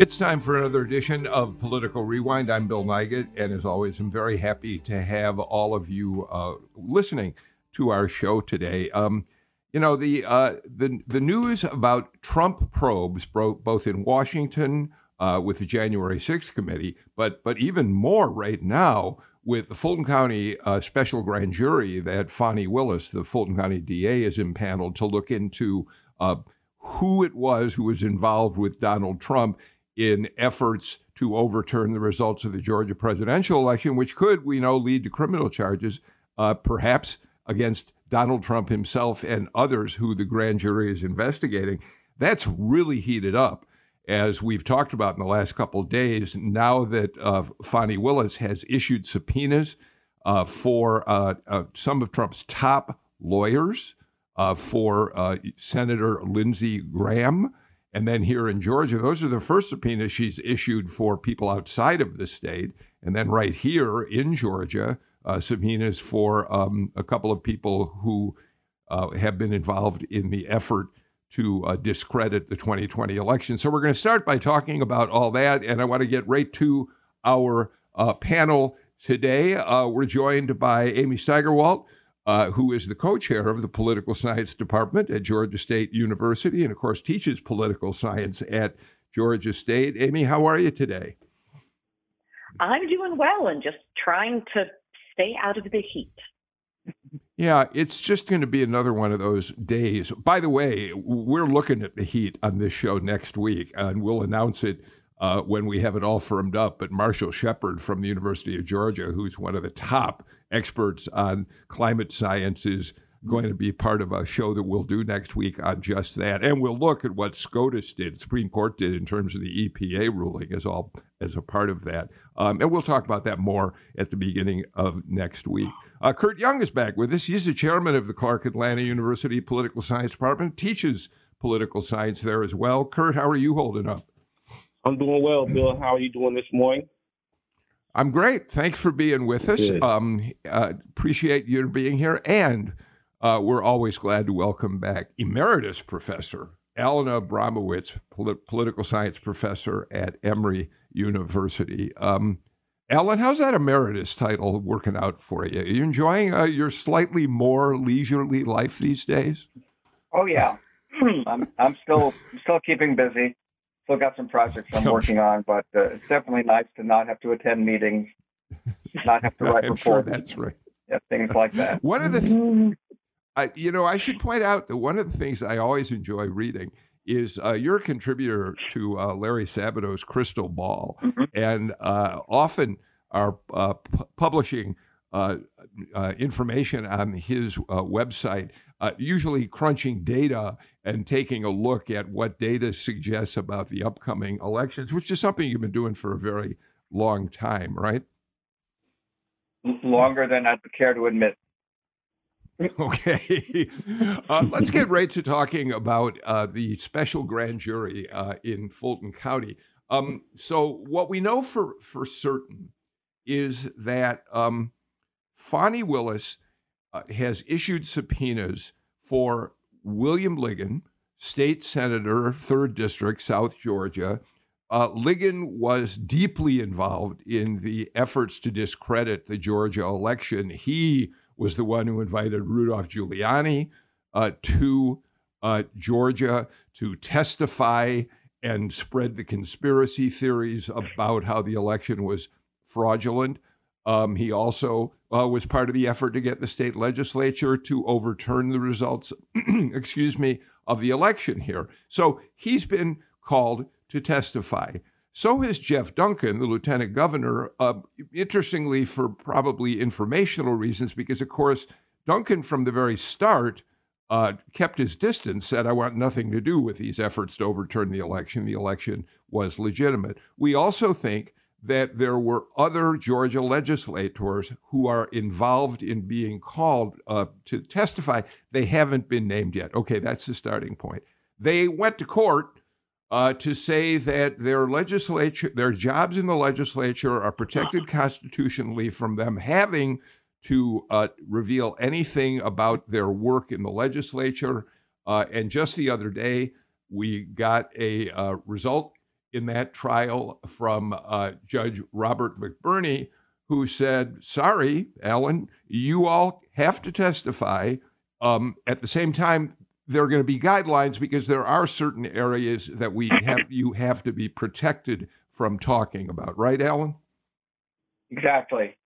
It's time for another edition of Political Rewind. I'm Bill Nigut, and as always, I'm very happy to have all of you uh, listening to our show today. Um, you know the uh, the the news about Trump probes, both in Washington uh, with the January 6th committee, but but even more right now with the Fulton County uh, Special Grand Jury that Fani Willis, the Fulton County DA, is impaneled to look into uh, who it was who was involved with Donald Trump in efforts to overturn the results of the Georgia presidential election, which could, we know, lead to criminal charges, uh, perhaps against Donald Trump himself and others who the grand jury is investigating. That's really heated up, as we've talked about in the last couple of days. Now that uh, Willis has issued subpoenas uh, for uh, uh some of Trump's top lawyers, uh, for Senator Lindsey Graham, and then here in Georgia, those are the first subpoenas she's issued for people outside of the state. And then right here in Georgia, uh, subpoenas for um, a couple of people who uh, have been involved in the effort to uh, discredit the 2020 election. So we're going to start by talking about all that. And I want to get right to our uh, panel today. Uh, we're joined by Amy Steigerwalt uh, who is the co chair of the political science department at Georgia State University and, of course, teaches political science at Georgia State. Amy, how are you today? I'm doing well and just trying to stay out of the heat. Yeah, it's just going to be another one of those days. By the way, we're looking at the heat on this show next week, and we'll announce it uh, when we have it all firmed up. But Marshall Shepard from the University of Georgia, who's one of the top experts on climate science, is going to be part of a show that we'll do next week on just that. And we'll look at what SCOTUS did, Supreme Court did in terms of the EPA ruling as all as a part of that. Um, and we'll talk about that more at the beginning of next week. Uh, Kurt Young is back with us. He's the chairman of the Clark Atlanta University Political Science Department, teaches political science there as well. Kurt, how are you holding up? I'm doing well, Bill. How are you doing this morning? I'm great. Thanks for being with us. Um, uh, appreciate you being here. And uh, we're always glad to welcome back Emeritus Professor Alan Abramowitz, polit- political science professor at Emory University. Um, Alan, how's that emeritus title working out for you? Are you enjoying uh, your slightly more leisurely life these days? Oh yeah, I'm I'm still still keeping busy still got some projects I'm working on, but uh, it's definitely nice to not have to attend meetings, not have to write I'm reports. Sure that's right. Yeah, things like that. One of the, th- I, you know, I should point out that one of the things I always enjoy reading is uh, you're a contributor to uh, Larry Sabato's Crystal Ball, mm-hmm. and uh, often are uh, p- publishing information on his website, usually crunching data and taking a look at what data suggests about the upcoming elections, which is something you've been doing for a very long time, right? Longer than I'd care to admit. Okay. Uh, let's get right to talking about uh, the special grand jury uh, in Fulton County. Um, so, what we know for, for certain is that um, Fani Willis uh, has issued subpoenas for William Ligon, state senator, third district, South Georgia. Uh, Ligon was deeply involved in the efforts to discredit the Georgia election. He was the one who invited Rudolph Giuliani uh, to uh, Georgia to testify and spread the conspiracy theories about how the election was fraudulent. Um, he also uh, was part of the effort to get the state legislature to overturn the results, excuse me, of the election here. So he's been called to testify. So has Jeff Duncan, the lieutenant governor, uh, interestingly, for probably informational reasons, because, of course, Duncan, from the very start, uh, kept his distance, said, I want nothing to do with these efforts to overturn the election. The election was legitimate. We also think that there were other Georgia legislators who are involved in being called uh, to testify. They haven't been named yet. Okay, that's the starting point. They went to court uh, to say that their legislature, their jobs in the legislature are protected constitutionally from them having to uh, reveal anything about their work in the legislature. Uh, and just the other day, we got a uh, result in that trial from uh, Judge Robert McBurney, who said, Sorry, Alan, you all have to testify. Um, at the same time, there are going to be guidelines because there are certain areas that we have you have to be protected from talking about, right, Alan? Exactly.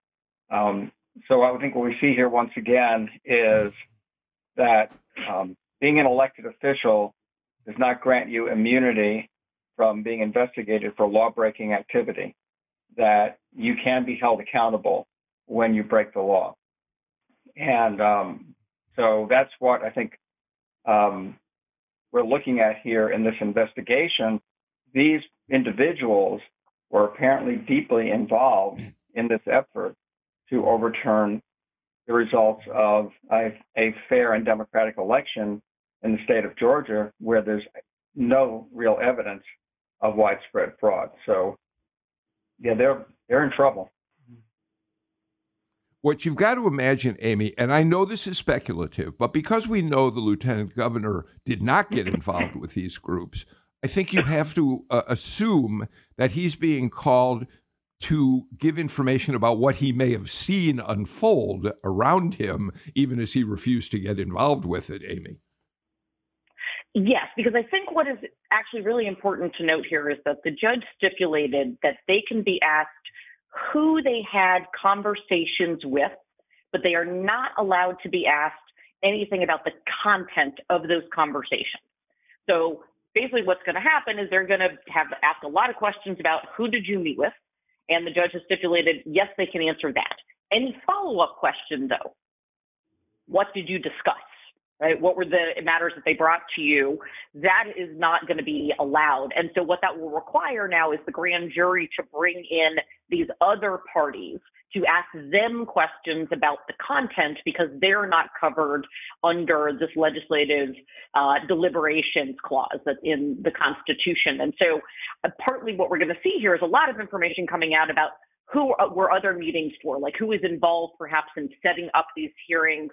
Um, so I think what we see here once again is that um, being an elected official does not grant you immunity from being investigated for law breaking activity, that you can be held accountable when you break the law. And um, so that's what I think um, we're looking at here in this investigation. These individuals were apparently deeply involved in this effort to overturn the results of a, a fair and democratic election in the state of Georgia, where there's no real evidence of widespread fraud. So, yeah, they're they're in trouble. What you've got to imagine, Amy, and I know this is speculative, but because we know the lieutenant governor did not get involved with these groups, I think you have to uh, assume that he's being called to give information about what he may have seen unfold around him, even as he refused to get involved with it, Amy. Yes, because I think what is actually really important to note here is that the judge stipulated that they can be asked who they had conversations with, but they are not allowed to be asked anything about the content of those conversations. So basically what's going to happen is they're going to have asked a lot of questions about who did you meet with? And the judge has stipulated, yes, they can answer that. Any follow up question, though, what did you discuss? Right? What were the matters that they brought to you? That is not going to be allowed. And so, what that will require now is the grand jury to bring in these other parties to ask them questions about the content because they're not covered under this legislative uh, deliberations clause that's in the Constitution. And so, uh, partly what we're going to see here is a lot of information coming out about who were other meetings for, like who is involved perhaps in setting up these hearings,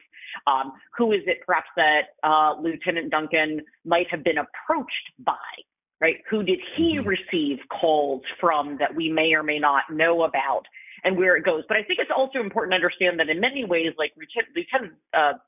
um, who is it perhaps that uh, Lieutenant Duncan might have been approached by, right? Who did he mm-hmm. receive calls from that we may or may not know about? and where it goes. But I think it's also important to understand that in many ways, like Lieutenant uh,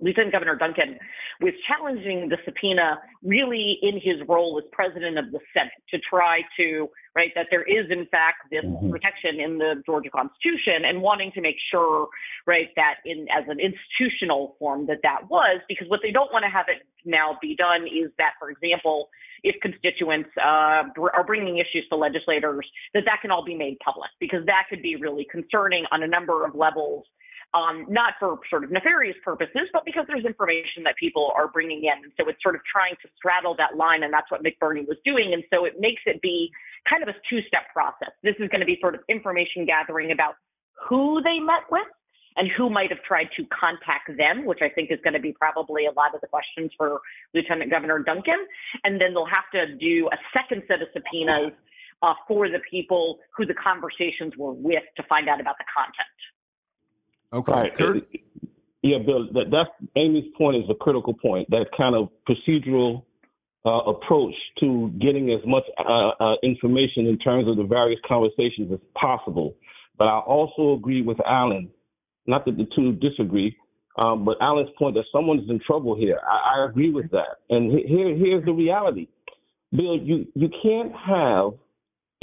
Lieutenant Governor Duncan was challenging the subpoena really in his role as president of the Senate to try to, right, that there is in fact this mm-hmm. protection in the Georgia Constitution and wanting to make sure, right, that in as an institutional form that that was, because what they don't want to have it now be done is that, for example, if constituents uh, are bringing issues to legislators, that that can all be made public because that could be really concerning on a number of levels. Um, not for sort of nefarious purposes, but because there's information that people are bringing in. And so it's sort of trying to straddle that line, and that's what McBurney was doing. And so it makes it be kind of a two step process. This is going to be sort of information gathering about who they met with and who might have tried to contact them, which I think is going to be probably a lot of the questions for Lieutenant Governor Duncan. And then they'll have to do a second set of subpoenas uh, for the people who the conversations were with to find out about the content. Okay. Right. Kurt? Yeah, Bill, that, that's Amy's point is a critical point. That kind of procedural uh, approach to getting as much uh, uh, information in terms of the various conversations as possible. But I also agree with Alan not that the two disagree, um, but Alan's point that someone's in trouble here. I, I agree with that. And here, here's the reality, Bill. You you can't have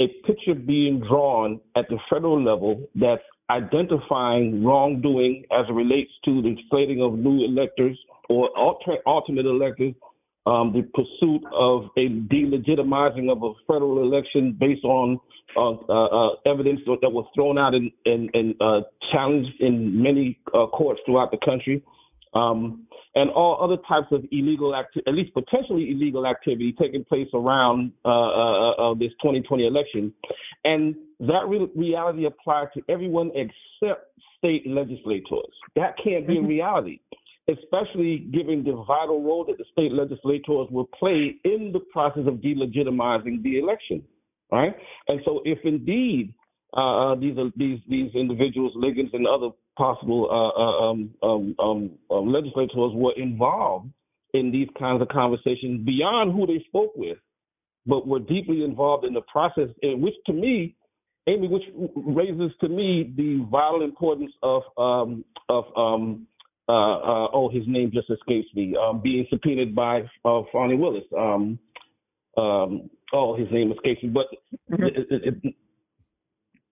a picture being drawn at the federal level that's identifying wrongdoing as it relates to the slating of new electors or alter, alternate electors um, the pursuit of a delegitimizing of a federal election based on uh, uh, uh evidence that was thrown out and, uh, challenged in many uh, courts throughout the country. um, and all other types of illegal activity, at least potentially illegal activity taking place around uh, this 2020 election. And that re- reality applies to everyone except state legislators. That can't be a mm-hmm. reality, especially given the vital role that the state legislators will play in the process of delegitimizing the election. Right? And so, if indeed uh, uh, these these these individuals, Liggins and other possible uh, uh, um, um, um, um, legislators were involved in these kinds of conversations beyond who they spoke with, but were deeply involved in the process, in which to me, Amy, which raises to me the vital importance of um, of um, uh, uh, oh, his name just escapes me, um, being subpoenaed by uh, Fani Willis. Um, um, oh, his name escapes me, but mm-hmm. it, it, it,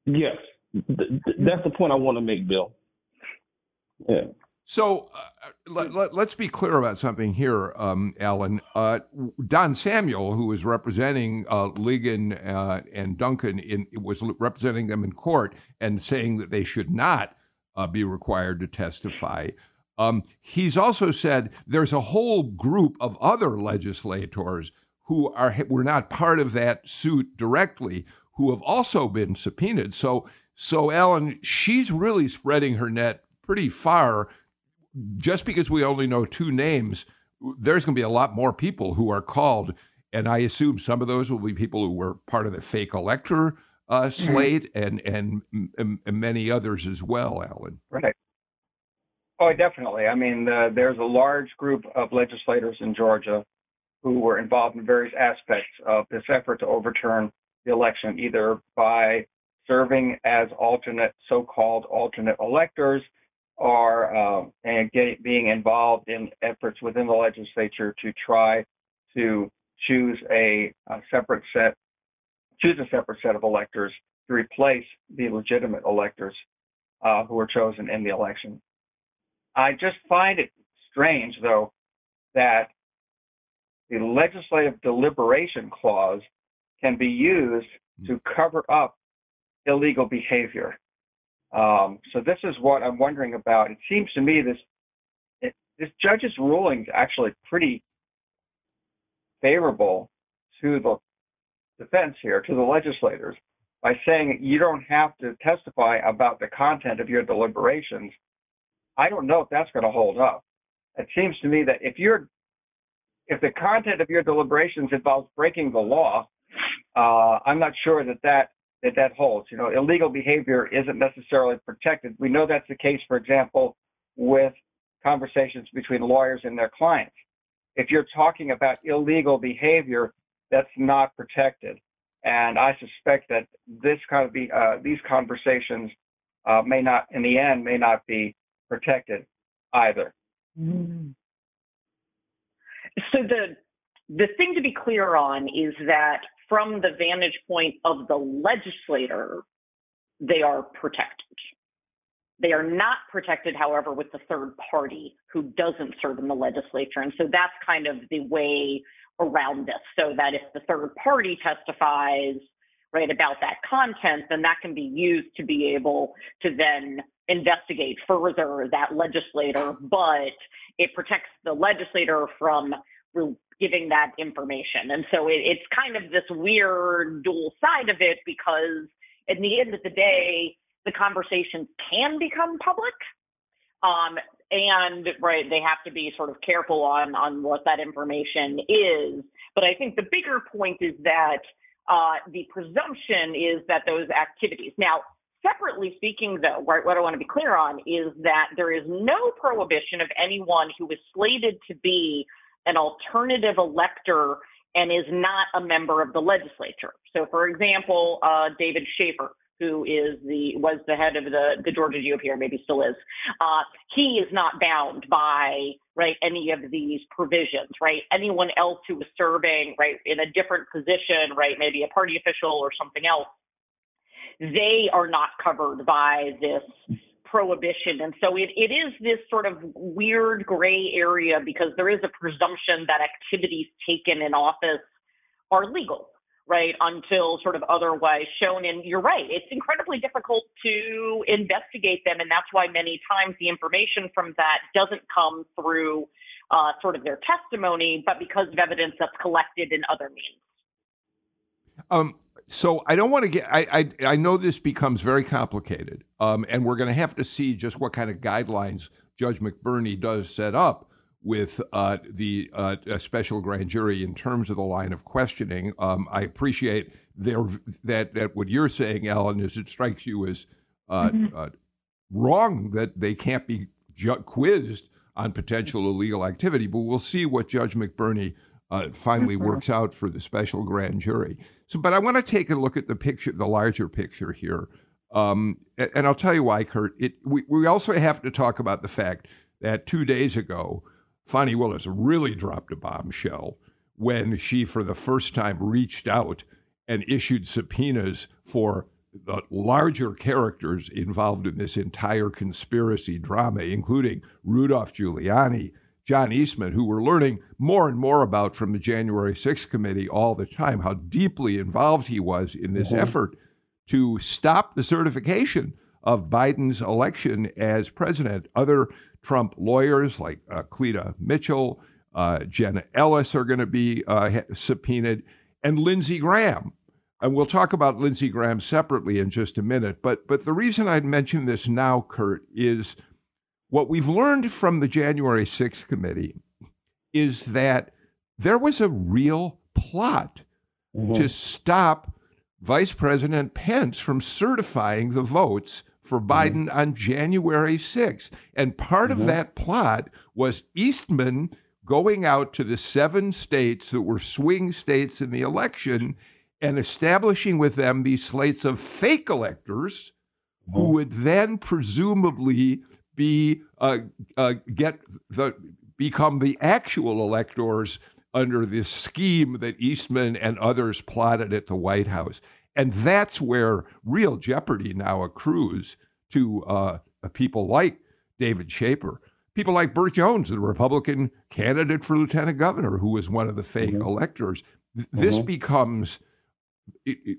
yes, that's the point I want to make, Bill. Yeah. So uh, let, us let, be clear about something here, um, Alan. Uh, Don Samuel, who was representing uh, Ligon uh, and Duncan, in, was representing them in court and saying that they should not uh, be required to testify. Um, he's also said there's a whole group of other legislators who are were not part of that suit directly, who have also been subpoenaed. So, so Alan, she's really spreading her net pretty far. Just because we only know two names, there's going to be a lot more people who are called. And I assume some of those will be people who were part of the fake elector uh, mm-hmm. slate and, and, and many others as well, Alan. Right. Oh, definitely. I mean, uh, there's a large group of legislators in Georgia who were involved in various aspects of this effort to overturn the election, either by serving as alternate, so-called alternate electors, are uh, and being involved in efforts within the legislature to try to choose a, a, separate set, choose a separate set of electors to replace the legitimate electors uh, who were chosen in the election. I just find it strange, though, that the legislative deliberation clause can be used to cover up illegal behavior. Um, so this is what I'm wondering about. It seems to me this it, this judge's ruling is actually pretty favorable to the defense here, to the legislators, by saying you don't have to testify about the content of your deliberations. I don't know if that's going to hold up. It seems to me that if you're if the content of your deliberations involves breaking the law, uh, I'm not sure that that that that holds. You know, illegal behavior isn't necessarily protected. We know that's the case, for example, with conversations between lawyers and their clients. If you're talking about illegal behavior, that's not protected. And I suspect that this kind of be, uh, these conversations uh, may not, in the end, may not be protected either. Mm-hmm. So the the thing to be clear on is that from the vantage point of the legislator, they are protected. They are not protected, however, with the third party who doesn't serve in the legislature. And so that's kind of the way around this. So that if the third party testifies, right, about that content, then that can be used to be able to then investigate further that legislator, but it protects the legislator from giving that information. And so it, it's kind of this weird dual side of it because at the end of the day, the conversations can become public. Um, and right, they have to be sort of careful on on what that information is. But I think the bigger point is that uh, the presumption is that those activities. Now, separately speaking, though, right, what I want to be clear on is that there is no prohibition of anyone who is slated to be an alternative elector and is not a member of the legislature. So, for example, uh, David Shafer, who is the was the head of the, the Georgia GOP, or maybe still is, uh, he is not bound by right any of these provisions. Right, anyone else who is serving right in a different position, right, maybe a party official or something else, they are not covered by this prohibition. And so it, it is this sort of weird gray area because there is a presumption that activities taken in office are legal. right, until sort of otherwise shown. And you're right, it's incredibly difficult to investigate them. And that's why many times the information from that doesn't come through uh, sort of their testimony, but because of evidence that's collected in other means. Um, so I don't want to get. I, I, I know this becomes very complicated, um, and we're going to have to see just what kind of guidelines Judge McBurney does set up with uh, the uh, special grand jury in terms of the line of questioning. Um, I appreciate their, that that what you're saying, Alan, is it strikes you as uh, mm-hmm. Uh, wrong that they can't be ju- quizzed on potential illegal activity. But we'll see what Judge McBurney uh, finally mm-hmm. works out for the special grand jury. So, but I want to take a look at the picture, the larger picture here. Um, and I'll tell you why, Kurt. It, we, we also have to talk about the fact that two days ago, Fani Willis really dropped a bombshell when she, for the first time, reached out and issued subpoenas for the larger characters involved in this entire conspiracy drama, including Rudolph Giuliani, John Eastman, who we're learning more and more about from the January 6th committee all the time, how deeply involved he was in this mm-hmm. effort to stop the certification of Biden's election as president. Other Trump lawyers like uh, Cleta Mitchell, uh, Jenna Ellis are going to be uh, subpoenaed, and Lindsey Graham. And we'll talk about Lindsey Graham separately in just a minute. But but the reason I'd mention this now, Kurt, is what we've learned from the January 6th committee is that there was a real plot mm-hmm. to stop Vice President Pence from certifying the votes for mm-hmm. Biden mm-hmm. on January 6th. And part mm-hmm. of that plot was Eastman going out to the seven states that were swing states in the election and establishing with them these slates of fake electors mm-hmm. who would then presumably be uh, uh, get the become the actual electors under this scheme that Eastman and others plotted at the White House. And that's where real jeopardy now accrues to uh, people like David Shafer, people like Burt Jones, the Republican candidate for lieutenant governor, who was one of the fake mm-hmm. electors. This mm-hmm. becomes. It, it,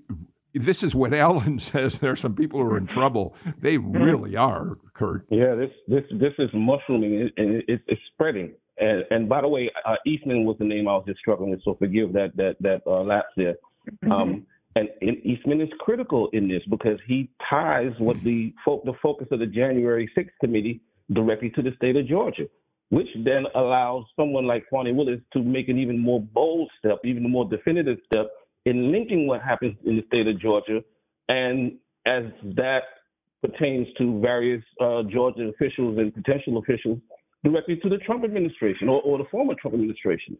this is what Alan says. There are some people who are in trouble. They mm-hmm. really are, Kurt. Yeah, this this this is mushrooming and it, it's spreading. And, and by the way, uh, Eastman was the name I was just struggling with, so forgive that that that uh, lapse there. Mm-hmm. Um, and, Eastman is critical in this because he ties what the fo- the focus of the January 6th committee directly to the state of Georgia, which then allows someone like Fani Willis to make an even more bold step, even a more definitive step in linking what happens in the state of Georgia, and as that pertains to various uh, Georgia officials and potential officials directly to the Trump administration or, or the former Trump administration.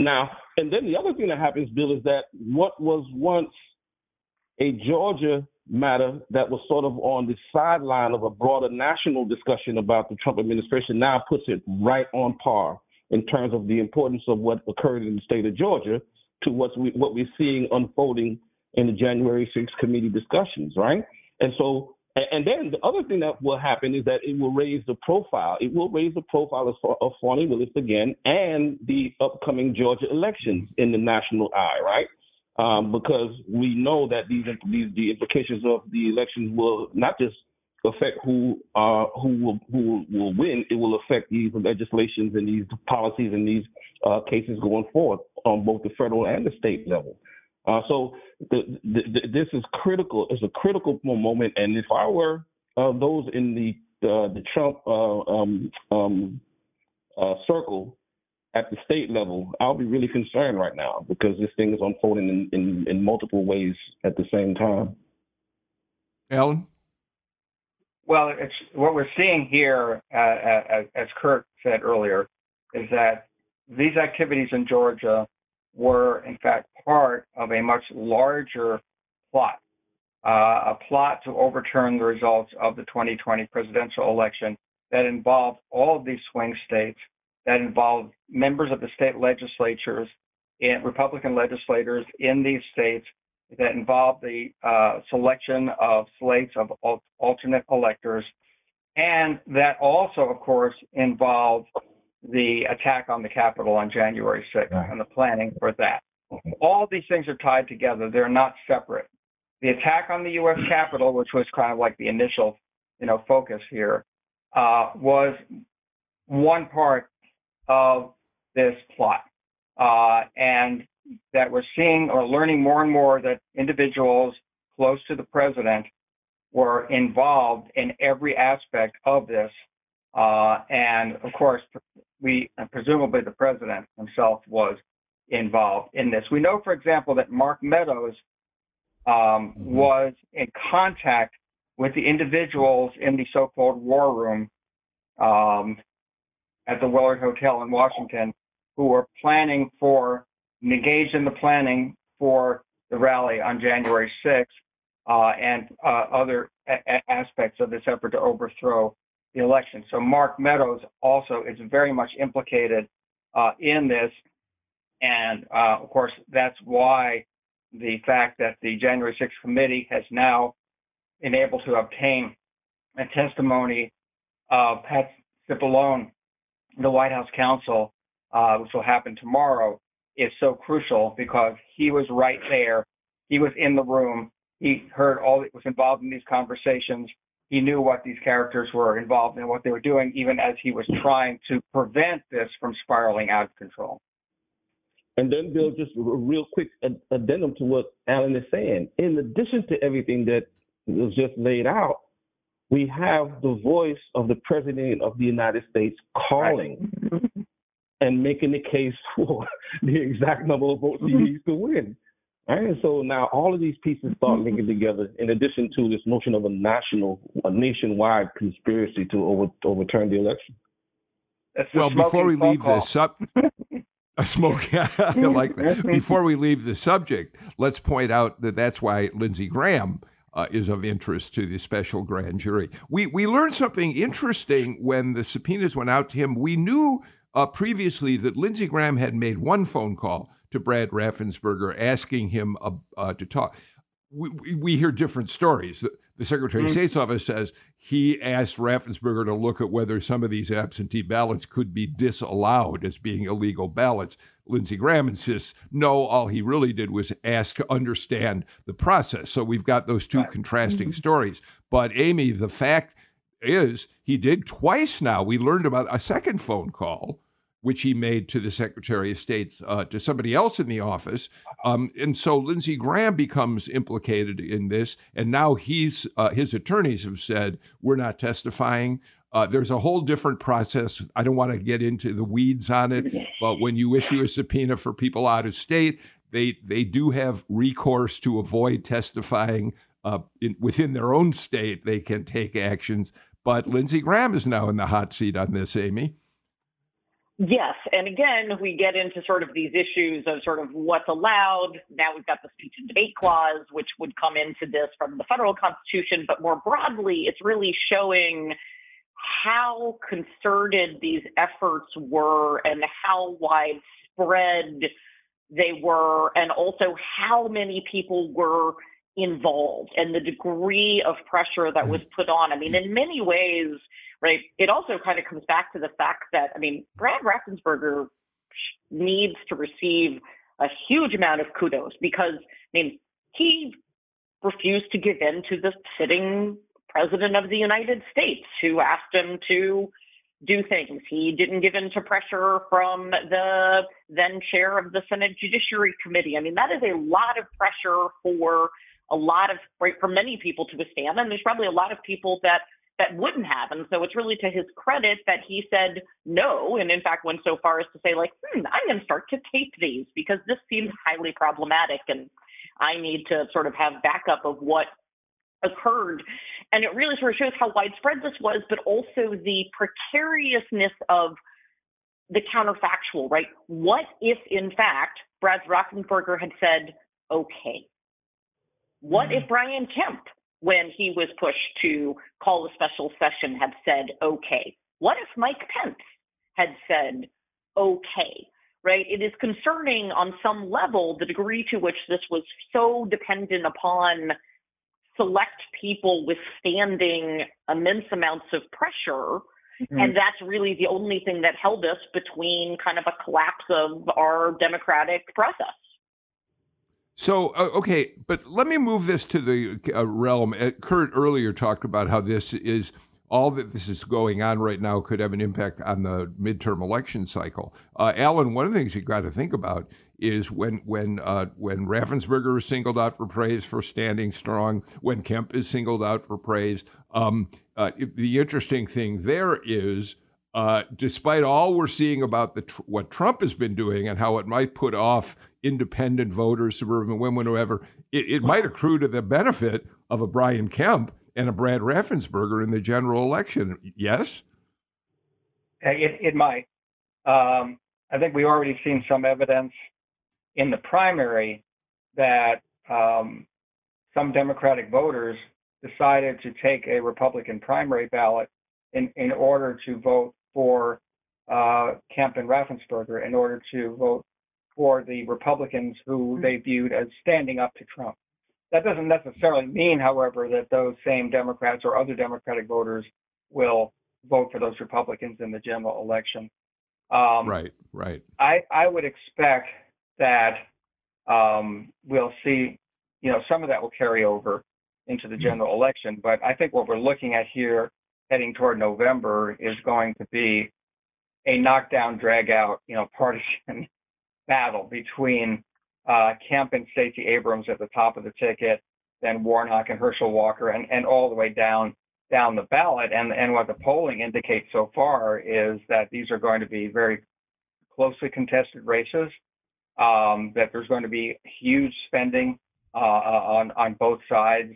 Now, and then the other thing that happens, Bill, is that what was once a Georgia matter that was sort of on the sideline of a broader national discussion about the Trump administration now puts it right on par in terms of the importance of what occurred in the state of Georgia to what we what we're seeing unfolding in the January 6th committee discussions, right? And so and then the other thing that will happen is that it will raise the profile. It will raise the profile of, of Fani Willis again and the upcoming Georgia elections in the national eye, right? Um, because we know that these, these the implications of the elections will not just affect who uh, who will who will win. It will affect these legislations and these policies and these uh, cases going forward on both the federal and the state level. Uh, so the, the, the, this is critical. It's a critical moment. And if I were uh, those in the uh, the Trump uh, um, um, circle at the state level, I'll be really concerned right now because this thing is unfolding in, in, in multiple ways at the same time. Alan? Well, it's what we're seeing here, uh, as Kurt said earlier, is that these activities in Georgia were, in fact, part of a much larger plot, uh, a plot to overturn the results of the 2020 presidential election that involved all of these swing states, that involved members of the state legislatures and Republican legislators in these states, that involved the uh, selection of slates of alternate electors, and that also, of course, involved the attack on the Capitol on January 6th and the planning for that. all these things are tied together. They're not separate. The attack on the U.S. Capitol, which was kind of like the initial, you know, focus here, uh, was one part of this plot, uh, and that we're seeing or learning more and more that individuals close to the president were involved in every aspect of this. Uh, and of course, we presumably the president himself was involved in this. We know, for example, that Mark Meadows um, mm-hmm. was in contact with the individuals in the so-called war room um, at the Willard Hotel in Washington who were planning for, engaged in the planning for the rally on January 6th uh, and uh, other a- aspects of this effort to overthrow the election. So Mark Meadows also is very much implicated uh, in this. And uh, of course, that's why the fact that the January 6th committee has now been able to obtain a testimony of Pat Cipollone, the White House counsel, uh, which will happen tomorrow, is so crucial because he was right there. He was in the room. He heard all that was involved in these conversations. He knew what these characters were involved in, what they were doing, even as he was trying to prevent this from spiraling out of control. And then, Bill, just a real quick addendum to what Alan is saying. In addition to everything that was just laid out, we have the voice of the President of the United States calling right. And making the case for the exact number of votes he needs to win. Right? And so now all of these pieces start linking together in addition to this notion of a national, a nationwide conspiracy to over, overturn the election. well, before we leave this up, a smoke. I like that. Before we leave the subject, let's point out that that's why Lindsey Graham uh, is of interest to the special grand jury. We we learned something interesting when the subpoenas went out to him. We knew uh, previously that Lindsey Graham had made one phone call to Brad Raffensperger asking him uh, uh, to talk. We, we, hear different stories. The, the Secretary mm-hmm. of State's office says he asked Raffensperger to look at whether some of these absentee ballots could be disallowed as being illegal ballots. Lindsey Graham insists no, all he really did was ask to understand the process. So we've got those two right. contrasting mm-hmm. stories. But Amy, the fact is he did twice now. We learned about a second phone call which he made to the Secretary of State's uh, to somebody else in the office, um, and so Lindsey Graham becomes implicated in this, and now he's uh, his attorneys have said we're not testifying. Uh, there's a whole different process. I don't want to get into the weeds on it, but when you issue a subpoena for people out of state, they they do have recourse to avoid testifying uh, in, within their own state. They can take actions. But Lindsey Graham is now in the hot seat on this, Amy. Yes. And again, we get into sort of these issues of sort of what's allowed. Now we've got the speech and debate clause, which would come into this from the federal constitution. But more broadly, it's really showing how concerted these efforts were and how widespread they were, and also how many people were involved and the degree of pressure that was put on. I mean, in many ways, right, it also kind of comes back to the fact that, I mean, Brad Raffensperger needs to receive a huge amount of kudos because, I mean, he refused to give in to the sitting president of the United States who asked him to do things. He didn't give in to pressure from the then chair of the Senate Judiciary Committee. I mean, that is a lot of pressure for a lot of right for many people to withstand, and there's probably a lot of people that that wouldn't have. And so it's really to his credit that he said no, and in fact went so far as to say like, hmm, I'm going to start to tape these because this seems highly problematic, and I need to sort of have backup of what occurred. And it really sort of shows how widespread this was, but also the precariousness of the counterfactual, right? What if, in fact, Brad Raffensperger had said, okay, what mm-hmm. if Brian Kemp, when he was pushed to call a special session, had said, okay? What if Mike Pence had said, okay? Right? It is concerning on some level the degree to which this was so dependent upon select people withstanding immense amounts of pressure. Mm-hmm. And that's really the only thing that held us between kind of a collapse of our democratic process. So, uh, okay, but let me move this to the uh, realm. Uh, Kurt earlier talked about how this is all that this is going on right now could have an impact on the midterm election cycle. Uh, Alan, one of the things you got to think about is when when uh, when Raffensperger is singled out for praise for standing strong, when Kemp is singled out for praise. Um, uh, the interesting thing there is. Uh, despite all we're seeing about the what Trump has been doing and how it might put off independent voters, suburban women, whoever, it, it might accrue to the benefit of a Brian Kemp and a Brad Raffensperger in the general election. Yes? It, it might. Um, I think we've already seen some evidence in the primary that um, some Democratic voters decided to take a Republican primary ballot in, in order to vote for uh, Kemp and Raffensperger, in order to vote for the Republicans who they viewed as standing up to Trump. That doesn't necessarily mean, however, that those same Democrats or other Democratic voters will vote for those Republicans in the general election. Um, right, right. I, I would expect that um, we'll see, you know, some of that will carry over into the general election. But I think what we're looking at here heading toward November is going to be a knockdown, drag out, you know, partisan battle between uh, Kemp and Stacey Abrams at the top of the ticket, then Warnock and Herschel Walker, and, and all the way down down the ballot. And and what the polling indicates so far is that these are going to be very closely contested races. Um, that there's going to be huge spending uh, on on both sides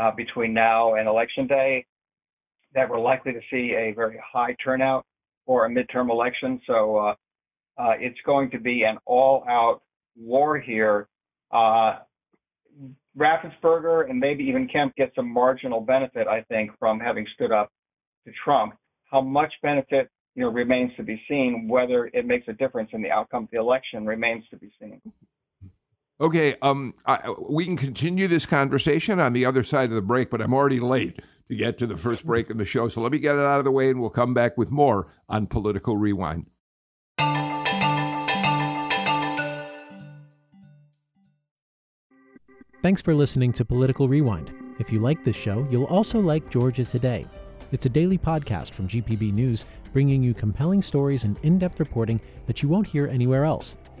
uh, between now and election day. That we're likely to see a very high turnout for a midterm election. So uh, uh it's going to be an all-out war here, uh, Raffensperger and maybe even Kemp get some marginal benefit, I think, from having stood up to Trump. How much benefit, you know, remains to be seen. Whether it makes a difference in the outcome of the election remains to be seen. Okay, um, I, we can continue this conversation on the other side of the break, but I'm already late to get to the first break of the show. So let me get it out of the way, and we'll come back with more on Political Rewind. Thanks for listening to Political Rewind. If you like this show, you'll also like Georgia Today. It's a daily podcast from GPB News, bringing you compelling stories and in depth reporting that you won't hear anywhere else.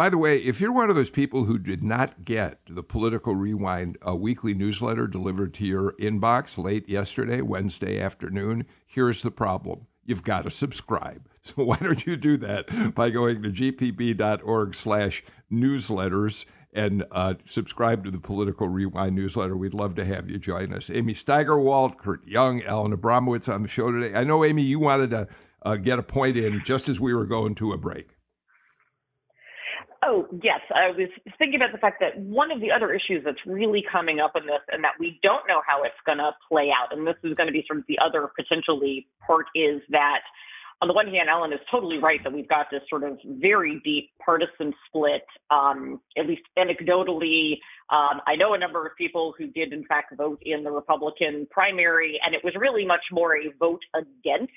By the way, if you're one of those people who did not get the Political Rewind a weekly newsletter delivered to your inbox late yesterday, Wednesday afternoon, here's the problem. You've got to subscribe. So why don't you do that by going to gpb.org slash newsletters and uh, subscribe to the Political Rewind newsletter. We'd love to have you join us. Amy Steigerwalt, Kurt Young, Alan Abramowitz on the show today. I know, Amy, you wanted to uh, get a point in just as we were going to a break. Oh, yes. I was thinking about the fact that one of the other issues that's really coming up in this and that we don't know how it's going to play out, and this is going to be sort of the other potentially part, is that on the one hand, Alan is totally right that we've got this sort of very deep partisan split, um, at least anecdotally. Um, I know a number of people who did, in fact, vote in the Republican primary, and it was really much more a vote against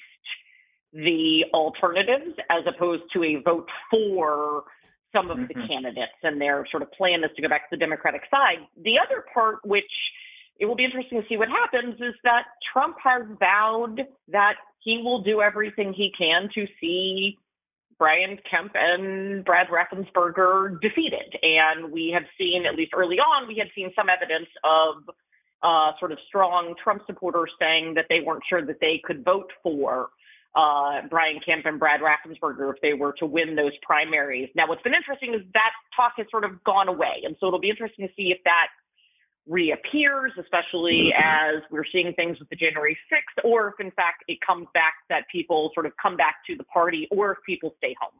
the alternatives as opposed to a vote for some of the mm-hmm. candidates and their sort of plan is to go back to the Democratic side. The other part, which it will be interesting to see what happens, is that Trump has vowed that he will do everything he can to see Brian Kemp and Brad Raffensperger defeated. And we have seen, at least early on, we had seen some evidence of uh, sort of strong Trump supporters saying that they weren't sure that they could vote for uh, Brian Kemp and Brad Raffensperger if they were to win those primaries. Now, what's been interesting is that talk has sort of gone away. And so it'll be interesting to see if that reappears, especially as we're seeing things with the January 6th, or if in fact it comes back that people sort of come back to the party, or if people stay home.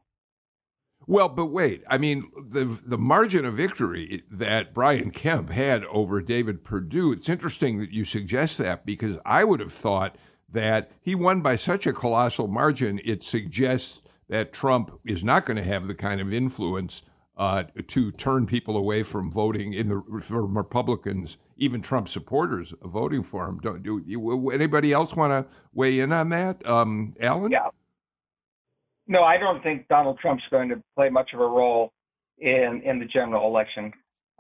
Well, but wait. I mean, the the margin of victory that Brian Kemp had over David Perdue. It's interesting that you suggest that because I would have thought that he won by such a colossal margin, it suggests that Trump is not going to have the kind of influence uh, to turn people away from voting in the from Republicans, even Trump supporters voting for him. Don't do anybody else want to weigh in on that, um, Alan? Yeah. No, I don't think Donald Trump's going to play much of a role in in the general election.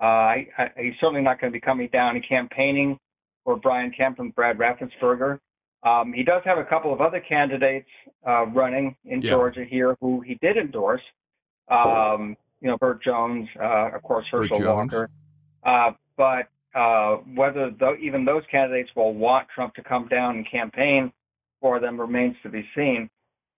Uh, I, I, he's certainly not going to be coming down and campaigning for Brian Kemp and Brad Raffensperger. Um, he does have a couple of other candidates uh, running in yeah. Georgia here who he did endorse. Um, you know, Burt Jones, uh, of course, Herschel Walker. Uh, but uh, whether th- even those candidates will want Trump to come down and campaign for them remains to be seen.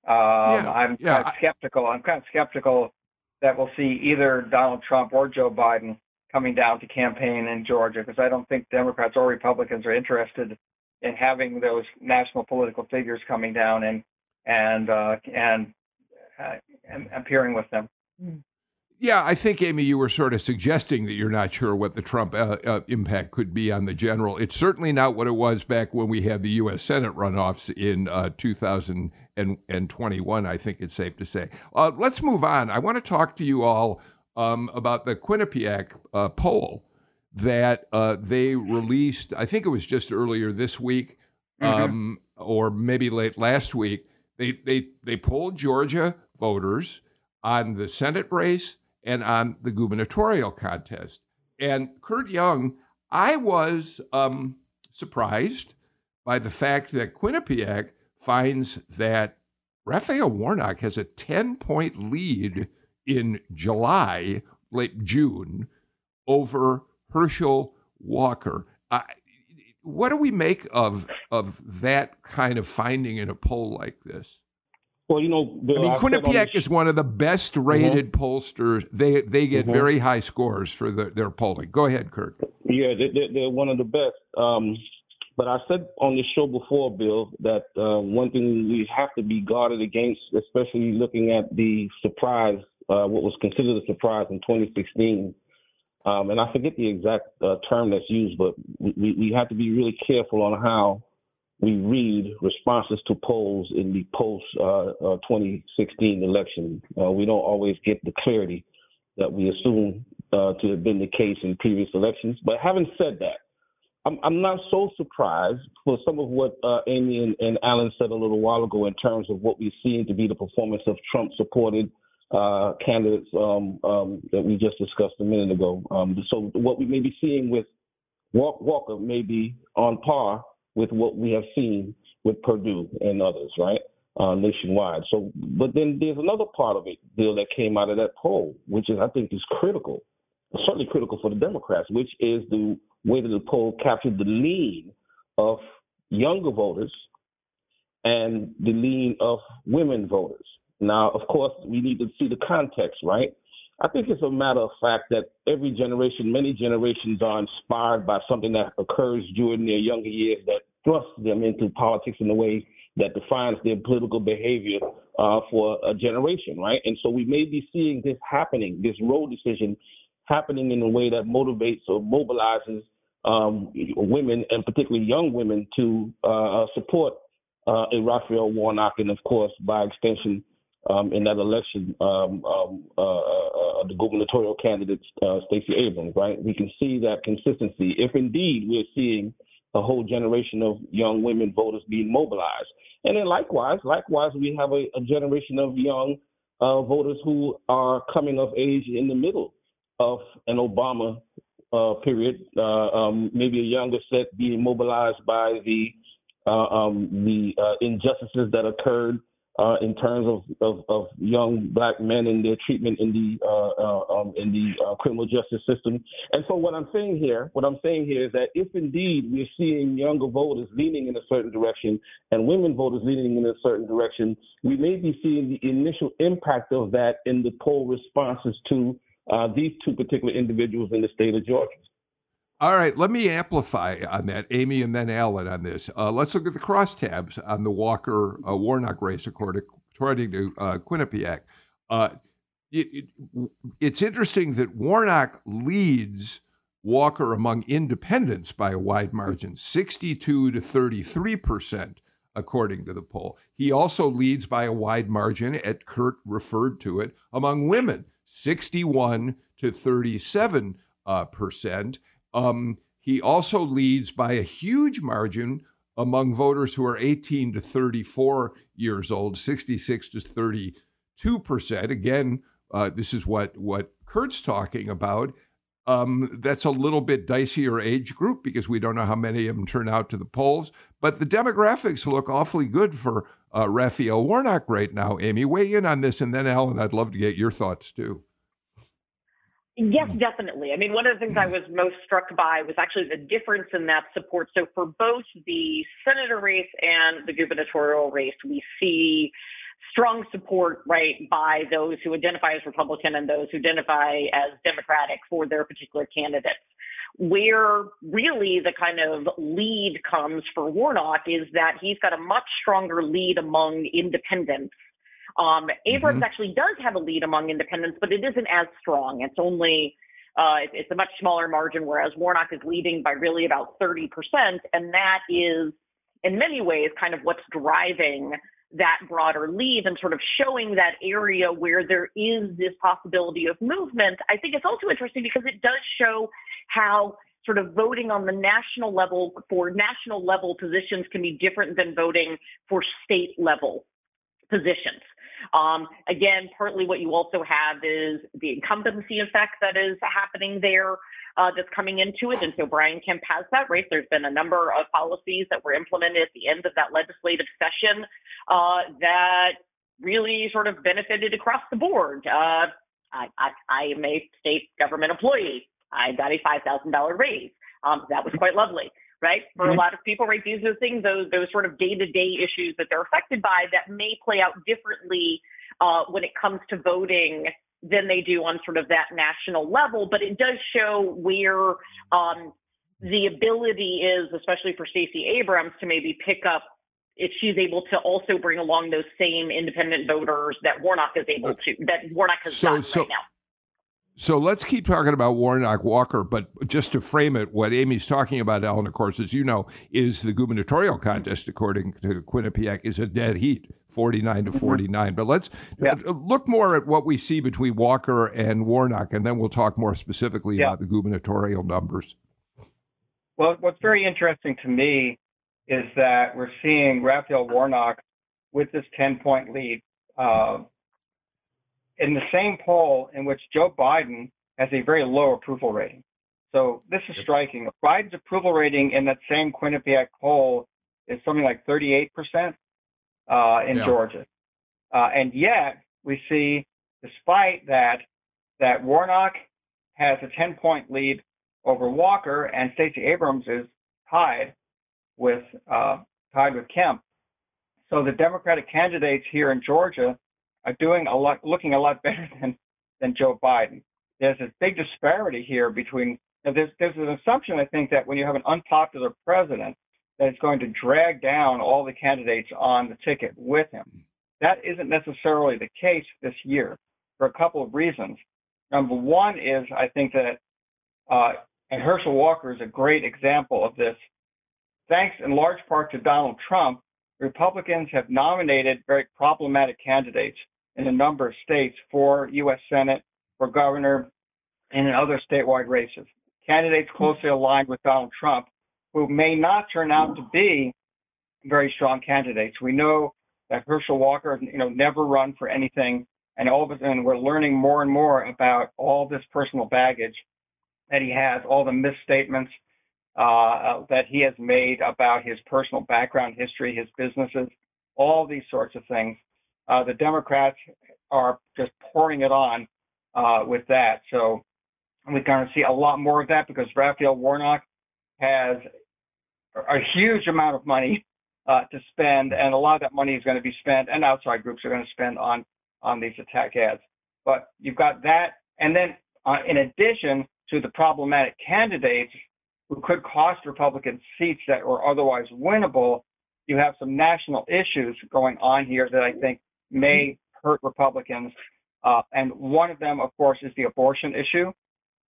Um, yeah, I'm yeah, kind of skeptical. I'm kind of skeptical that we'll see either Donald Trump or Joe Biden coming down to campaign in Georgia because I don't think Democrats or Republicans are interested in having those national political figures coming down and and uh, and, uh, and appearing with them. Yeah, I think Amy, you were sort of suggesting that you're not sure what the Trump uh, uh, impact could be on the general. It's certainly not what it was back when we had the U.S. Senate runoffs in uh, 2021. I think it's safe to say. Uh, let's move on. I want to talk to you all um, about the Quinnipiac uh, poll that uh, they released. I think it was just earlier this week, mm-hmm. um, or maybe late last week. They they they polled Georgia voters on the Senate race and on the gubernatorial contest. And Kurt Young, I was um, surprised by the fact that Quinnipiac finds that Raphael Warnock has a 10 point lead in July, late June, over Herschel Walker. Uh, what do we make of of that kind of finding in a poll like this? Well, you know, I mean, Quinnipiac is one of the best mm-hmm. rated mm-hmm. pollsters. They they get mm-hmm. very high scores for the, their polling. Go ahead, Kurt. Yeah, they, they're one of the best. Um, but I said on the show before, Bill, that uh, one thing we have to be guarded against, especially looking at the surprise, uh, what was considered a surprise in 2016. Um, and I forget the exact uh, term that's used, but we, we have to be really careful on how we read responses to polls in the post uh, uh, 2016 election. Uh, we don't always get the clarity that we assume uh, to have been the case in previous elections. But having said that, I'm, I'm not so surprised for some of what uh, Amy and, and, Alan said a little while ago in terms of what we've seen to be the performance of Trump supported uh, candidates um, um, that we just discussed a minute ago. Um, so what we may be seeing with Walker may be on par with what we have seen with Perdue and others, right, uh, nationwide. So, but then there's another part of it, Bill, that came out of that poll, which is I think is critical, certainly critical for the Democrats, which is the way that the poll captured the lean of younger voters and the lean of women voters. Now, of course, we need to see the context, right? I think it's a matter of fact that every generation, many generations are inspired by something that occurs during their younger years that thrusts them into politics in a way that defines their political behavior uh, for a generation, right? And so we may be seeing this happening, this Roe decision happening in a way that motivates or mobilizes um, women and particularly young women to uh, support uh, a Raphael Warnock and, of course, by extension, um, in that election, um, um uh, uh, uh, the gubernatorial candidate uh, Stacey Abrams. Right, we can see that consistency. If indeed we're seeing a whole generation of young women voters being mobilized, and then likewise, likewise, we have a, a generation of young uh, voters who are coming of age in the middle of an Obama uh, period, um, maybe a younger set being mobilized by the um, the injustices that occurred uh, in terms of, of, of, young black men and their treatment in the uh, uh, um, in the uh, criminal justice system. And so, what I'm saying here, what I'm saying here is that if indeed we're seeing younger voters leaning in a certain direction and women voters leaning in a certain direction, we may be seeing the initial impact of that in the poll responses to uh, these two particular individuals in the state of Georgia. All right, let me amplify on that, Amy, and then Alan on this. Uh, let's look at the crosstabs on the Walker uh, Warnock race, according, according to uh, Quinnipiac. Uh, it, it, it's interesting that Warnock leads Walker among independents by a wide margin, 62 to 33 percent according to the poll. He also leads by a wide margin, at Kurt referred to it, among women, 61 to 37 uh, percent. Um, he also leads by a huge margin among voters who are 18 to 34 years old, 66 to 32 percent. Again, uh, this is what what Kurt's talking about. Um, that's a little bit dicier age group because we don't know how many of them turn out to the polls. But the demographics look awfully good for uh, Raphael Warnock right now. Amy, weigh in on this, and then Alan, I'd love to get your thoughts too. Yes, mm. definitely. I mean, one of the things I mm. was most struck by was actually the difference in that support. So for both the senator race and the gubernatorial race, we see strong support, right, by those who identify as Republican and those who identify as Democratic for their particular candidates. Where really the kind of lead comes for Warnock is that he's got a much stronger lead among independents um, Abrams mm-hmm. actually does have a lead among independents, but it isn't as strong. It's only uh, it's a much smaller margin, whereas Warnock is leading by really about 30%. And that is, in many ways, kind of what's driving that broader lead and sort of showing that area where there is this possibility of movement. I think it's also interesting because it does show how sort of voting on the national level for national level positions can be different than voting for state level positions. Um, again, partly what you also have is the incumbency effect that is happening there uh, that's coming into it. And so Brian Kemp has that, right? There's been a number of policies that were implemented at the end of that legislative session uh, that really sort of benefited across the board. Uh, I, I, I am a state government employee. I got a $5,000 raise. Um, that was quite lovely right? For mm-hmm. a lot of people, right, these are things, those those sort of day to day issues that they're affected by that may play out differently uh, when it comes to voting than they do on sort of that national level. But it does show where um, the ability is, especially for Stacey Abrams, to maybe pick up if she's able to also bring along those same independent voters that Warnock is able to, that Warnock has so, so, right now. So let's keep talking about Warnock Walker, but just to frame it, what Amy's talking about, Alan, of course, as you know, is the gubernatorial contest, according to Quinnipiac, is a dead heat, 49 to mm-hmm. 49. But let's yeah. look more at what we see between Walker and Warnock, and then we'll talk more specifically yeah. about the gubernatorial numbers. Well, what's very interesting to me is that we're seeing Raphael Warnock with this 10 point lead. Uh, in the same poll in which Joe Biden has a very low approval rating. So this is striking. Biden's approval rating in that same Quinnipiac poll is something like 38% uh, in yeah. Georgia. Uh, and yet we see, despite that, that Warnock has a 10 point lead over Walker and Stacey Abrams is tied with uh, tied with Kemp. So the Democratic candidates here in Georgia are doing a lot, looking a lot better than than Joe Biden. There's a big disparity here between. There's there's an assumption I think that when you have an unpopular president, that it's going to drag down all the candidates on the ticket with him. That isn't necessarily the case this year for a couple of reasons. Number one is I think that, uh, and Herschel Walker is a great example of this. Thanks in large part to Donald Trump, Republicans have nominated very problematic candidates in a number of states for U.S. Senate, for governor, and in other statewide races. Candidates closely aligned with Donald Trump who may not turn out to be very strong candidates. We know that Herschel Walker, you know, never run for anything, and all of a sudden we're learning more and more about all this personal baggage that he has, all the misstatements uh, that he has made about his personal background history, his businesses, all these sorts of things. Uh, the Democrats are just pouring it on uh, with that. So we're going to see a lot more of that because Raphael Warnock has a huge amount of money uh, to spend, and a lot of that money is going to be spent, and outside groups are going to spend on on these attack ads. But you've got that, and then uh, in addition to the problematic candidates who could cost Republican seats that were otherwise winnable, you have some national issues going on here that I think may hurt Republicans. Uh, and one of them, of course, is the abortion issue.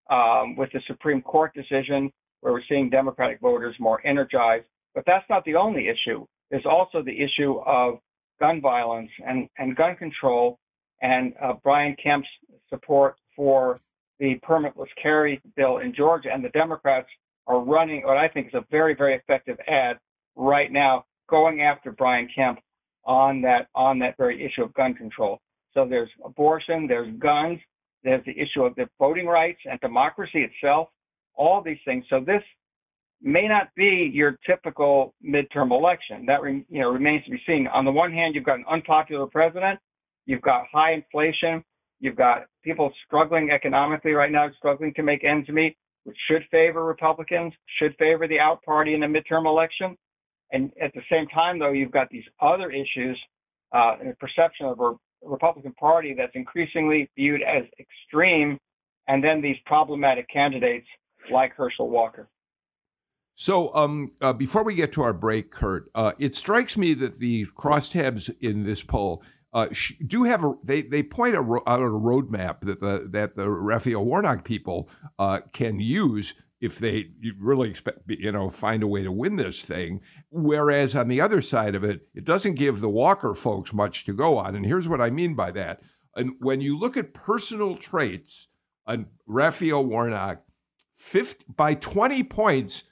Um, with the Supreme Court decision, where we're seeing Democratic voters more energized. But that's not the only issue. there's also the issue of gun violence and, and gun control and uh, Brian Kemp's support for the permitless carry bill in Georgia. And the Democrats are running what I think is a very, very effective ad right now, going after Brian Kemp on that on that very issue of gun control. So there's abortion, there's guns, there's the issue of the voting rights and democracy itself, all these things. So this may not be your typical midterm election. That you know remains to be seen. On the one hand, you've got an unpopular president, you've got high inflation, you've got people struggling economically right now, struggling to make ends meet, which should favor Republicans, should favor the out party in a midterm election. And at the same time, though, you've got these other issues uh, and a perception of a Republican Party that's increasingly viewed as extreme, and then these problematic candidates like Herschel Walker. So, um, uh, before we get to our break, Kurt, uh, it strikes me that the crosstabs in this poll uh, do have a they they point a ro- out a roadmap that the that the Raphael Warnock people uh, can use if they really expect you know find a way to win this thing. Whereas on the other side of it, it doesn't give the Walker folks much to go on. And here's what I mean by that. And when you look at personal traits on Raphael Warnock, 50, by 20 points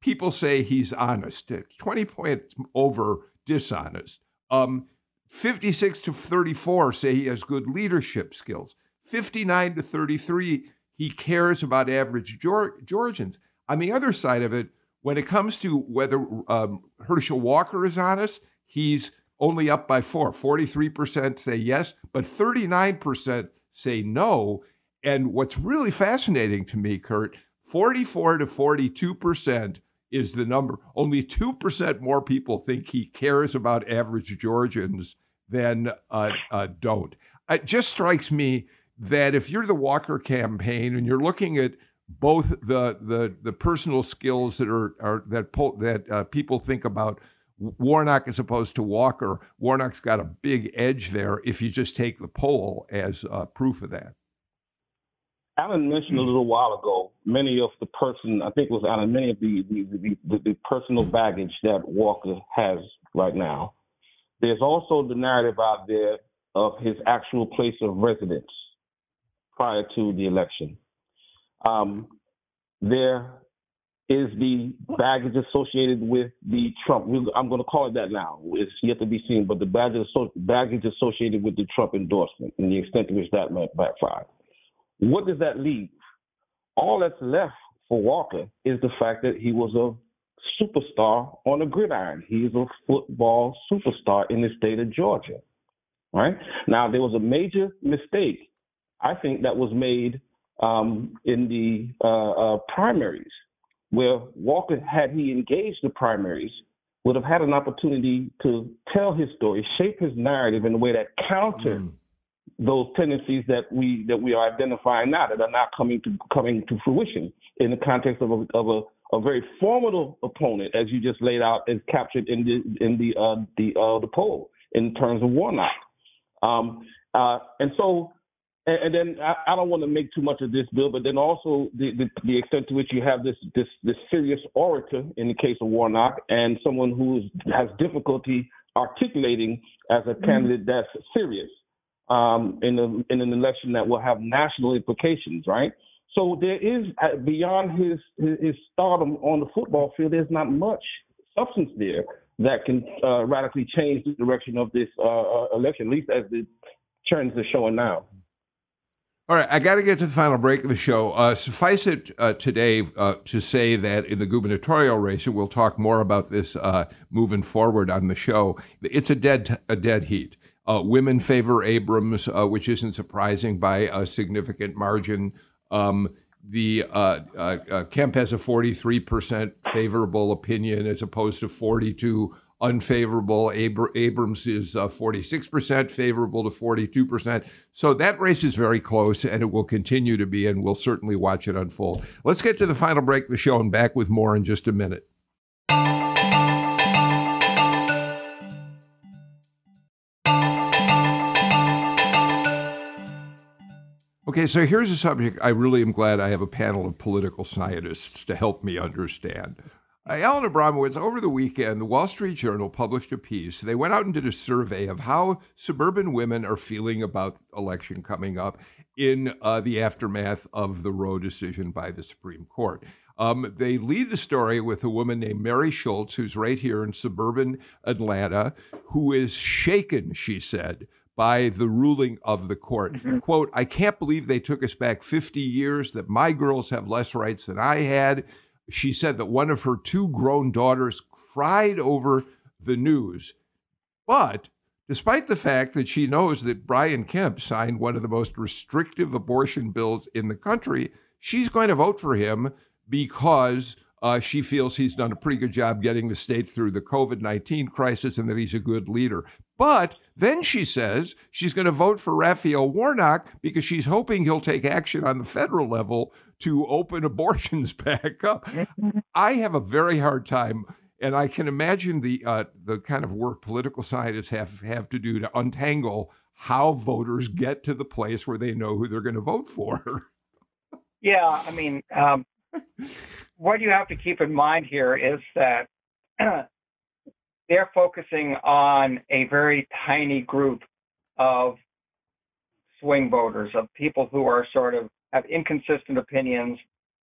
people say he's honest. 20 points over dishonest. Um, 56 to 34 say he has good leadership skills. 59 to 33, he cares about average Georgians. On the other side of it, when it comes to whether um, Herschel Walker is honest, he's only up by four. 43% say yes, but 39% say no. And what's really fascinating to me, Kurt, 44 to 42% is the number. Only 2% more people think he cares about average Georgians than uh, uh, don't. It just strikes me that if you're the Walker campaign and you're looking at both the the, the personal skills that are, are that po- that uh, people think about Warnock as opposed to Walker, Warnock's got a big edge there if you just take the poll as uh, proof of that. Alan mentioned a little while ago many of the person, I think was Alan, many of the the, the, the, the personal baggage that Walker has right now. There's also the narrative out there of his actual place of residence prior to the election. Um, there is the baggage associated with the Trump. I'm going to call it that now. It's yet to be seen, but the baggage, associated with the Trump endorsement and the extent to which that might backfire. What does that leave? All that's left for Walker is the fact that he was a superstar on the gridiron. He is a football superstar in the state of Georgia. Right now, there was a major mistake, I think, that was made um, in the uh, uh, primaries, where Walker, had he engaged the primaries, would have had an opportunity to tell his story, shape his narrative in a way that countered mm those tendencies that we that we are identifying now that are not coming to coming to fruition in the context of a, of a, a very formidable opponent, as you just laid out, is captured in the in the uh, the uh, the poll in terms of Warnock. Um, uh, and so, and, and then I, I, don't want to make too much of this, Bill, but then also the, the, the extent to which you have this this this serious orator in the case of Warnock, and someone who has difficulty articulating as a mm-hmm. candidate that's serious um, in, a, in an election that will have national implications, right? So there is uh, beyond his, his, his stardom on the football field, there's not much substance there that can uh, radically change the direction of this uh, uh election, at least as the trends are showing now. All right, I got to get to the final break of the show. Uh, suffice it uh, today uh, to say that in the gubernatorial race, and we'll talk more about this uh, moving forward on the show. It's a dead a dead heat. Uh, women favor Abrams, uh, which isn't surprising by a significant margin. Um, the Kemp has a 43% favorable opinion as opposed to 42 unfavorable. Abr- Abrams is 46% uh, favorable to 42%. So that race is very close, and it will continue to be, and we'll certainly watch it unfold. Let's get to the final break of the show and back with more in just a minute. Okay, so here's a subject I really am glad I have a panel of political scientists to help me understand. Uh, Alan Abramowitz, over the weekend, the Wall Street Journal published a piece. They went out and did a survey of how suburban women are feeling about election coming up in uh, the aftermath of the Roe decision by the Supreme Court. Um, they lead the story with a woman named Mary Schultz, who's right here in suburban Atlanta, who is shaken, she said, by the ruling of the court. Mm-hmm. Quote, I can't believe they took us back 50 years, that my girls have less rights than I had. She said that one of her two grown daughters cried over the news. But despite the fact that she knows that Brian Kemp signed one of the most restrictive abortion bills in the country, she's going to vote for him because uh, she feels he's done a pretty good job getting the state through the COVID 19 crisis and that he's a good leader. But then she says she's going to vote for Raphael Warnock because she's hoping he'll take action on the federal level to open abortions back up. I have a very hard time, and I can imagine the uh, the kind of work political scientists have have to do to untangle how voters get to the place where they know who they're going to vote for. yeah, I mean, um, what you have to keep in mind here is that they're focusing on a very tiny group of swing voters, of people who are sort of have inconsistent opinions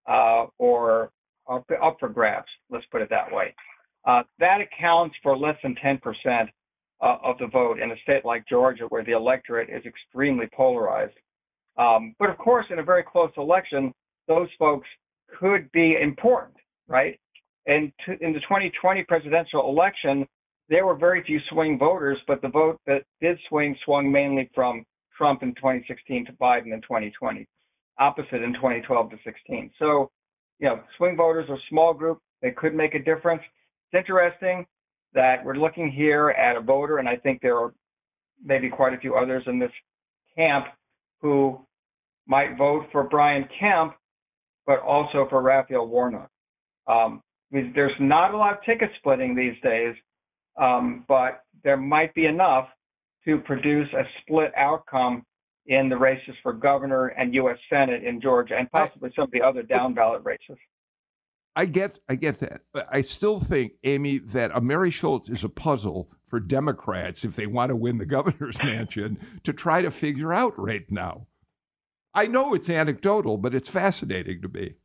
uh, or are up for grabs. Let's put it that way. Uh, that accounts for less than 10% uh, of the vote in a state like Georgia, where the electorate is extremely polarized. Um, but of course, in a very close election, those folks could be important, right? And to, in the 2020 presidential election, there were very few swing voters, but the vote that did swing swung mainly from Trump in 2016 to Biden in 2020, opposite in 2012 to 16. So, you know, swing voters are a small group. They could make a difference. It's interesting that we're looking here at a voter, and I think there are maybe quite a few others in this camp who might vote for Brian Kemp, but also for Raphael Warnock. Um, there's not a lot of ticket splitting these days, um, but there might be enough to produce a split outcome in the races for governor and U.S. Senate in Georgia, and possibly some of the other down ballot races. I get, I get that, but I still think, Amy, that a Mary Schultz is a puzzle for Democrats if they want to win the governor's mansion to try to figure out right now. I know it's anecdotal, but it's fascinating to me.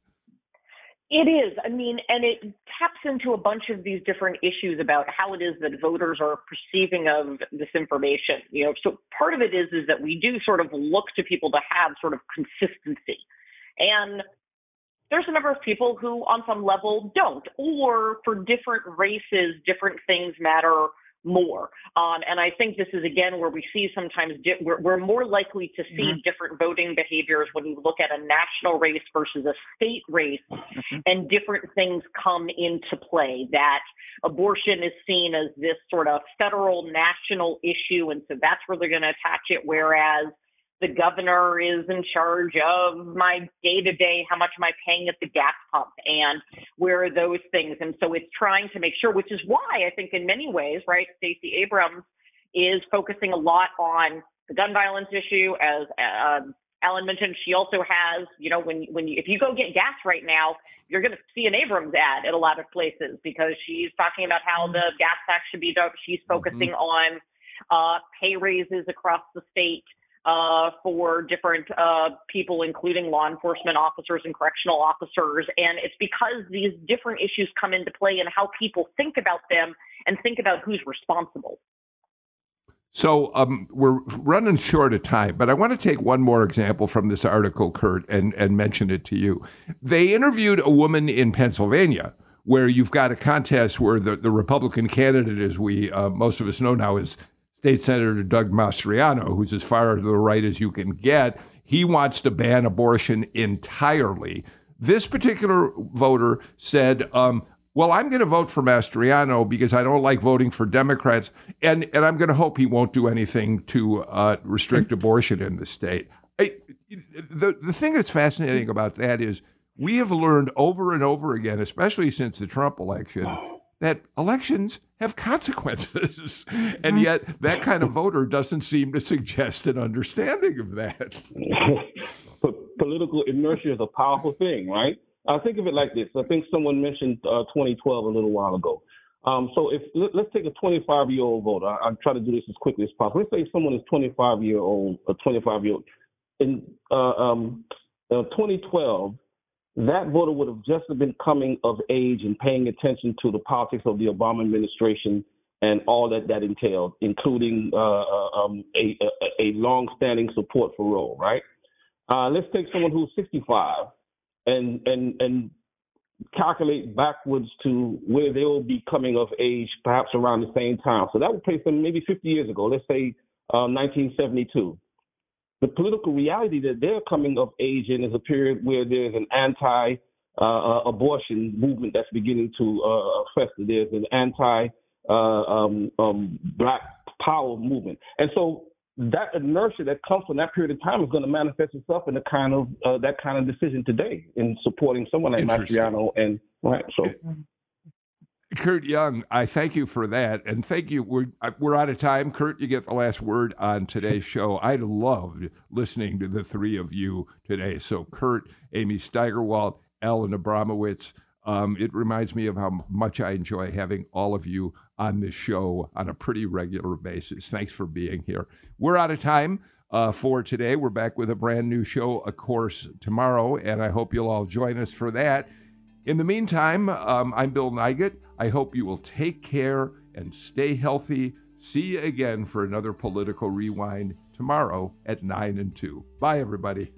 It is. I mean, and it taps into a bunch of these different issues about how it is that voters are perceiving of this information. You know, so part of it is is that we do sort of look to people to have sort of consistency. And there's a number of people who on some level don't, or for different races, different things matter more. Um, and I think this is again where we see sometimes di- we're, we're, more likely to see mm-hmm. different voting behaviors when you look at a national race versus a state race, mm-hmm. and different things come into play. That abortion is seen as this sort of federal national issue, and so that's where they're going to attach it. Whereas the governor is in charge of my day to day, how much am I paying at the gas pump, and where are those things. And so it's trying to make sure, which is why I think in many ways, right, Stacey Abrams is focusing a lot on the gun violence issue. As uh, Alan mentioned, she also has, you know, when when you, if you go get gas right now, you're going to see an Abrams ad at a lot of places because she's talking about how the gas tax should be done. She's mm-hmm. focusing mm-hmm. on uh, pay raises across the state uh, for different uh, people, including law enforcement officers and correctional officers. And it's because these different issues come into play and how people think about them and think about who's responsible. So um, we're running short of time, but I want to take one more example from this article, Kurt, and, and mention it to you. They interviewed a woman in Pennsylvania where you've got a contest where the, the Republican candidate, as we uh, most of us know now, is State Senator Doug Mastriano, who's as far to the right as you can get, he wants to ban abortion entirely. This particular voter said, um, well, I'm going to vote for Mastriano because I don't like voting for Democrats, and, and I'm going to hope he won't do anything to uh, restrict abortion in the state. I, the, the thing that's fascinating about that is we have learned over and over again, especially since the Trump election, that elections have consequences. and yet, that kind of voter doesn't seem to suggest an understanding of that. Political inertia is a powerful thing, right? I think of it like this. I think someone mentioned uh, 2012 a little while ago. Um, so if let, us take a 25 year old voter. I, am trying to do this as quickly as possible. Let's say someone is 25 year old, a 25 year old. In uh, um, uh, 2012, that voter would have just been coming of age and paying attention to the politics of the Obama administration and all that that entailed, including uh, uh um, a, a, a long-standing support for Roe. Right. Uh, let's take someone who's 65 and and and calculate backwards to where they will be coming of age, perhaps around the same time. So that would place them maybe 50 years ago. Let's say uh, 1972. The political reality that they're coming of age in is a period where there's an anti uh, uh abortion movement that's beginning to uh, fester. There's an anti uh, um, um, black power movement. And so that inertia that comes from that period of time is going to manifest itself in the kind of uh, that kind of decision today in supporting someone like Mastriano and right. So, Kurt Young, I thank you for that, and thank you. We're we're out of time. Kurt, you get the last word on today's show. I loved listening to the three of you today. So, Kurt, Amy Steigerwalt, Alan Abramowitz. Um, it reminds me of how much I enjoy having all of you on this show on a pretty regular basis. Thanks for being here. We're out of time uh, for today. We're back with a brand new show, of course, tomorrow, and I hope you'll all join us for that. In the meantime, um, I'm Bill Nigut. I hope you will take care and stay healthy. See you again for another political rewind tomorrow at 9 and 2. Bye, everybody.